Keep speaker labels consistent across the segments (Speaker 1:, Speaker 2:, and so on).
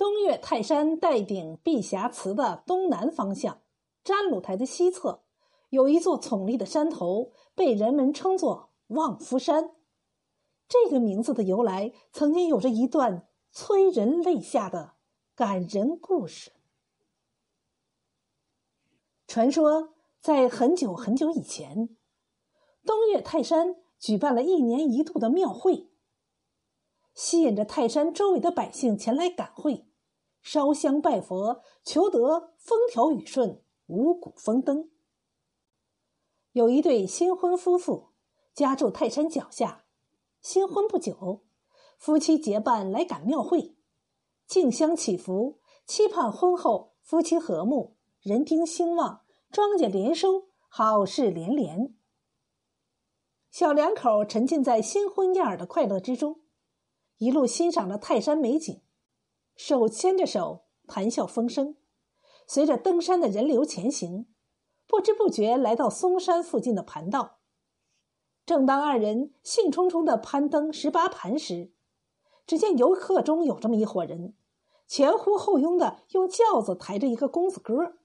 Speaker 1: 东岳泰山岱顶碧霞祠的东南方向，占鲁台的西侧，有一座耸立的山头，被人们称作望夫山。这个名字的由来，曾经有着一段催人泪下的感人故事。传说，在很久很久以前，东岳泰山举办了一年一度的庙会，吸引着泰山周围的百姓前来赶会。烧香拜佛，求得风调雨顺、五谷丰登。有一对新婚夫妇，家住泰山脚下，新婚不久，夫妻结伴来赶庙会，敬香祈福，期盼婚后夫妻和睦、人丁兴旺、庄稼连收、好事连连。小两口沉浸在新婚燕尔的快乐之中，一路欣赏着泰山美景。手牵着手，谈笑风生，随着登山的人流前行，不知不觉来到嵩山附近的盘道。正当二人兴冲冲的攀登十八盘时，只见游客中有这么一伙人，前呼后拥的用轿子抬着一个公子哥。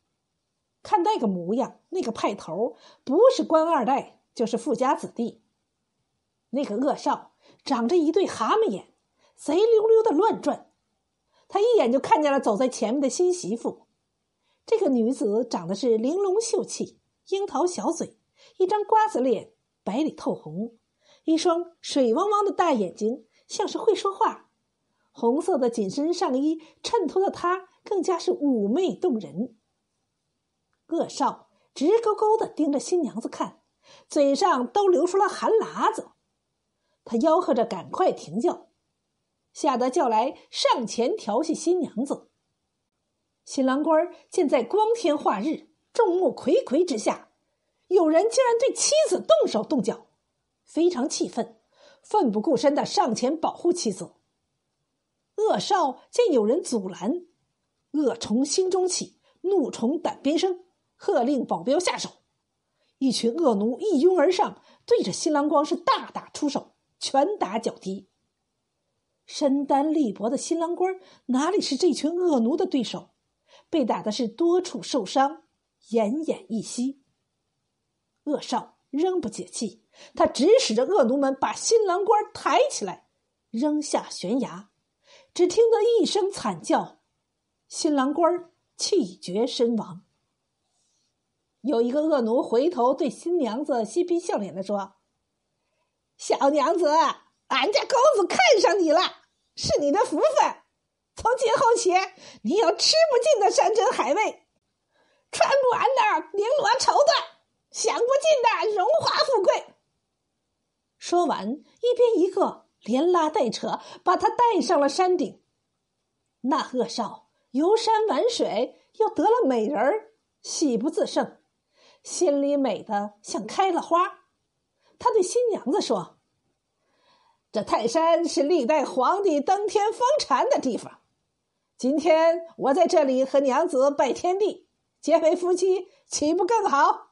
Speaker 1: 看那个模样，那个派头，不是官二代，就是富家子弟。那个恶少长着一对蛤蟆眼，贼溜溜的乱转。他一眼就看见了走在前面的新媳妇，这个女子长得是玲珑秀气，樱桃小嘴，一张瓜子脸，白里透红，一双水汪汪的大眼睛，像是会说话。红色的紧身上衣衬托的她更加是妩媚动人。恶少直勾勾的盯着新娘子看，嘴上都流出了寒喇子。他吆喝着赶快停轿。吓得叫来上前调戏新娘子。新郎官见在光天化日、众目睽睽之下，有人竟然对妻子动手动脚，非常气愤，奋不顾身的上前保护妻子。恶少见有人阻拦，恶从心中起，怒从胆边生，喝令保镖下手。一群恶奴一拥而上，对着新郎官是大打出手，拳打脚踢。身单力薄的新郎官哪里是这群恶奴的对手？被打的是多处受伤，奄奄一息。恶少仍不解气，他指使着恶奴们把新郎官抬起来，扔下悬崖。只听得一声惨叫，新郎官气绝身亡。有一个恶奴回头对新娘子嬉皮笑脸的说：“小娘子。”俺家公子看上你了，是你的福分。从今后起，你有吃不尽的山珍海味，穿不完的绫罗绸缎，享不尽的荣华富贵。说完，一边一个连拉带扯，把他带上了山顶。那恶少游山玩水，又得了美人儿，喜不自胜，心里美的像开了花。他对新娘子说。这泰山是历代皇帝登天封禅的地方，今天我在这里和娘子拜天地，结为夫妻，岂不更好？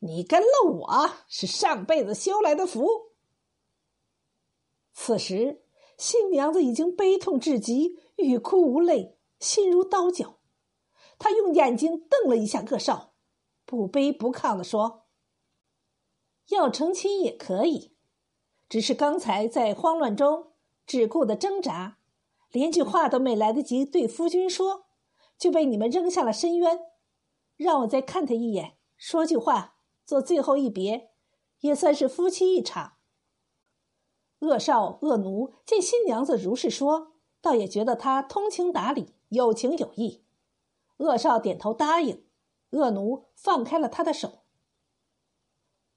Speaker 1: 你跟了我是上辈子修来的福。此时，新娘子已经悲痛至极，欲哭无泪，心如刀绞。她用眼睛瞪了一下恶少，不卑不亢的说：“要成亲也可以。”只是刚才在慌乱中只顾的挣扎，连句话都没来得及对夫君说，就被你们扔下了深渊。让我再看他一眼，说句话，做最后一别，也算是夫妻一场。恶少恶奴见新娘子如是说，倒也觉得他通情达理，有情有义。恶少点头答应，恶奴放开了他的手。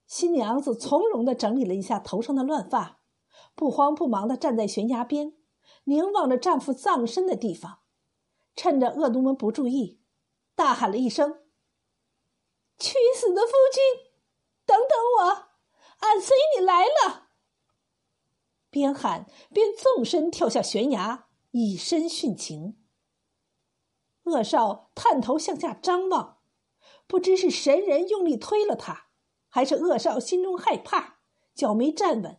Speaker 1: 新娘子从容的整理了一下头上的乱发，不慌不忙的站在悬崖边，凝望着丈夫葬身的地方，趁着恶奴们不注意，大喊了一声：“去死的夫君，等等我，俺随你来了！”边喊边纵身跳下悬崖，以身殉情。恶少探头向下张望，不知是神人用力推了他。还是恶少心中害怕，脚没站稳，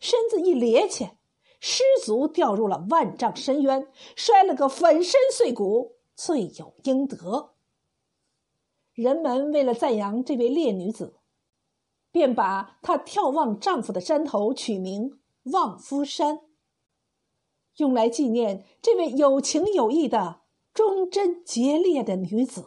Speaker 1: 身子一趔趄，失足掉入了万丈深渊，摔了个粉身碎骨，罪有应得。人们为了赞扬这位烈女子，便把她眺望丈夫的山头取名望夫山，用来纪念这位有情有义的忠贞节烈的女子。